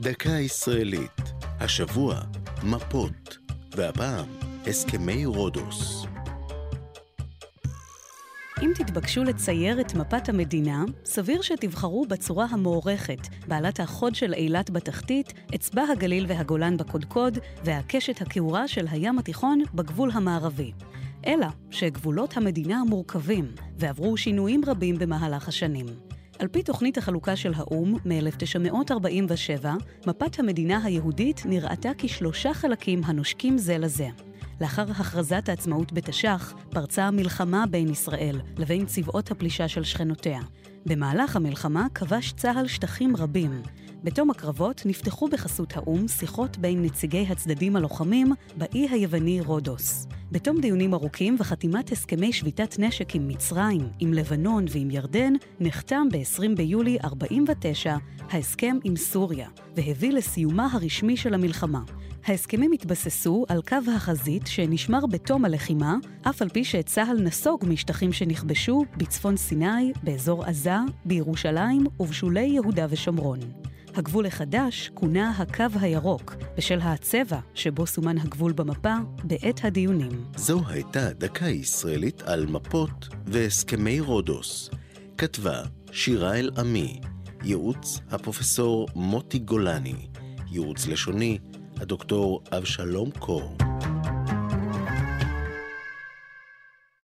דקה ישראלית, השבוע מפות, והפעם הסכמי רודוס. אם תתבקשו לצייר את מפת המדינה, סביר שתבחרו בצורה המוערכת, בעלת החוד של אילת בתחתית, אצבע הגליל והגולן בקודקוד, והקשת הכעורה של הים התיכון בגבול המערבי. אלא שגבולות המדינה מורכבים, ועברו שינויים רבים במהלך השנים. על פי תוכנית החלוקה של האו"ם מ-1947, מפת המדינה היהודית נראתה כשלושה חלקים הנושקים זה לזה. לאחר הכרזת העצמאות בתש"ח, פרצה המלחמה בין ישראל לבין צבאות הפלישה של שכנותיה. במהלך המלחמה כבש צה"ל שטחים רבים. בתום הקרבות נפתחו בחסות האו"ם שיחות בין נציגי הצדדים הלוחמים באי היווני רודוס. בתום דיונים ארוכים וחתימת הסכמי שביתת נשק עם מצרים, עם לבנון ועם ירדן, נחתם ב-20 ביולי 49 ההסכם עם סוריה, והביא לסיומה הרשמי של המלחמה. ההסכמים התבססו על קו החזית שנשמר בתום הלחימה, אף על פי שצה"ל נסוג משטחים שנכבשו בצפון סיני, באזור עזה, בירושלים ובשולי יהודה ושומרון. הגבול החדש כונה הקו הירוק, בשל הצבע שבו סומן הגבול במפה בעת הדיונים. זו הייתה דקה ישראלית על מפות והסכמי רודוס. כתבה שירה אל-עמי, ייעוץ הפרופסור מוטי גולני, ייעוץ לשוני הדוקטור אבשלום קור.